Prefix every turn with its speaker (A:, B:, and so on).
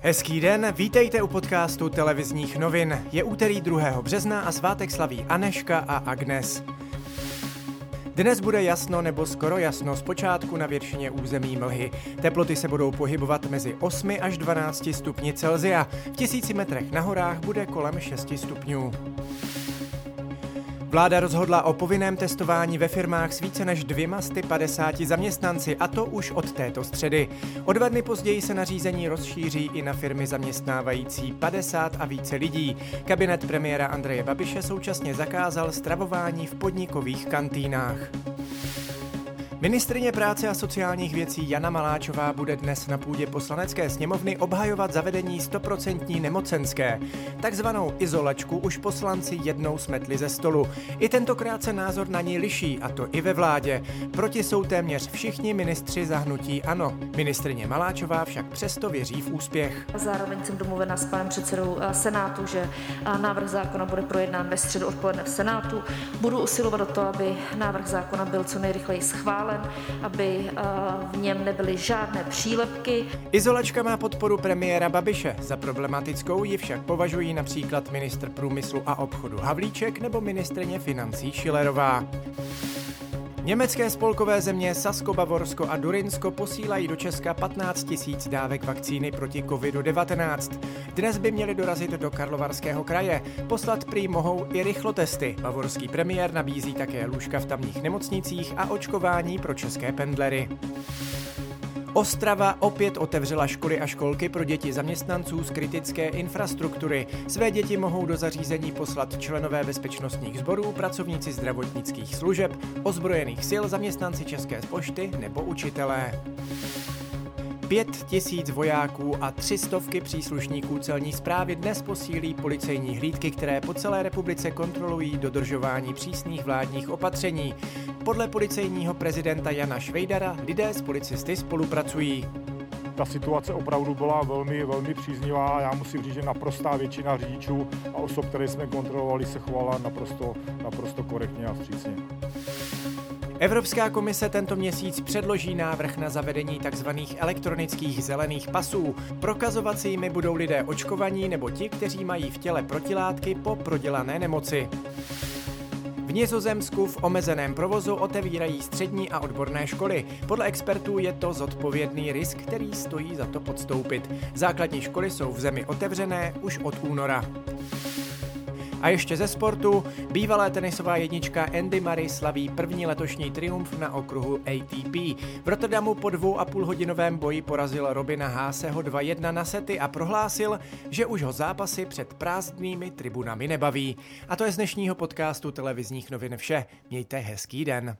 A: Hezký den, vítejte u podcastu televizních novin. Je úterý 2. března a svátek slaví Aneška a Agnes. Dnes bude jasno nebo skoro jasno, zpočátku na většině území mlhy. Teploty se budou pohybovat mezi 8 až 12 stupni Celzia. V tisíci metrech na horách bude kolem 6 stupňů. Vláda rozhodla o povinném testování ve firmách s více než 250 zaměstnanci, a to už od této středy. O dva dny později se nařízení rozšíří i na firmy zaměstnávající 50 a více lidí. Kabinet premiéra Andreje Babiše současně zakázal stravování v podnikových kantýnách. Ministrině práce a sociálních věcí Jana Maláčová bude dnes na půdě poslanecké sněmovny obhajovat zavedení 100% nemocenské. Takzvanou izolačku už poslanci jednou smetli ze stolu. I tentokrát se názor na ní liší, a to i ve vládě. Proti jsou téměř všichni ministři zahnutí ano. Ministrině Maláčová však přesto věří v úspěch.
B: Zároveň jsem domluvena s panem předsedou eh, Senátu, že eh, návrh zákona bude projednán ve středu odpoledne v Senátu. Budu usilovat o to, aby návrh zákona byl co nejrychleji schválen schválen, aby eh, v něm nebyly žádné přílepky.
A: Izolačka má podporu premiéra Babiše. Za problematickou ji však považují například ministr průmyslu a obchodu Havlíček nebo ministrně financí Šilerová. Německé spolkové země Sasko, Bavorsko a Durinsko posílají do Česka 15 tisíc dávek vakcíny proti COVID-19. Dnes by měli dorazit do Karlovarského kraje. Poslat prý mohou i rychlotesty. Bavorský premiér nabízí také lůžka v tamních nemocnicích a očkování pro české pendlery. Ostrava opět otevřela školy a školky pro děti zaměstnanců z kritické infrastruktury. Své děti mohou do zařízení poslat členové bezpečnostních sborů, pracovníci zdravotnických služeb, ozbrojených sil, zaměstnanci České pošty nebo učitelé. Pět tisíc vojáků a tři stovky příslušníků celní zprávy dnes posílí policejní hlídky, které po celé republice kontrolují dodržování přísných vládních opatření. Podle policejního prezidenta Jana Švejdara lidé s policisty spolupracují.
C: Ta situace opravdu byla velmi, velmi příznivá. Já musím říct, že naprostá většina řidičů a osob, které jsme kontrolovali, se chovala naprosto, naprosto korektně a vstřícně.
A: Evropská komise tento měsíc předloží návrh na zavedení tzv. elektronických zelených pasů. Jimi budou lidé očkovaní nebo ti, kteří mají v těle protilátky po prodělané nemoci. V Nizozemsku v omezeném provozu otevírají střední a odborné školy. Podle expertů je to zodpovědný risk, který stojí za to podstoupit. Základní školy jsou v zemi otevřené už od února. A ještě ze sportu, bývalá tenisová jednička Andy Murray slaví první letošní triumf na okruhu ATP. V Rotterdamu po dvou a půl hodinovém boji porazil Robina Háseho 2-1 na sety a prohlásil, že už ho zápasy před prázdnými tribunami nebaví. A to je z dnešního podcastu televizních novin vše. Mějte hezký den.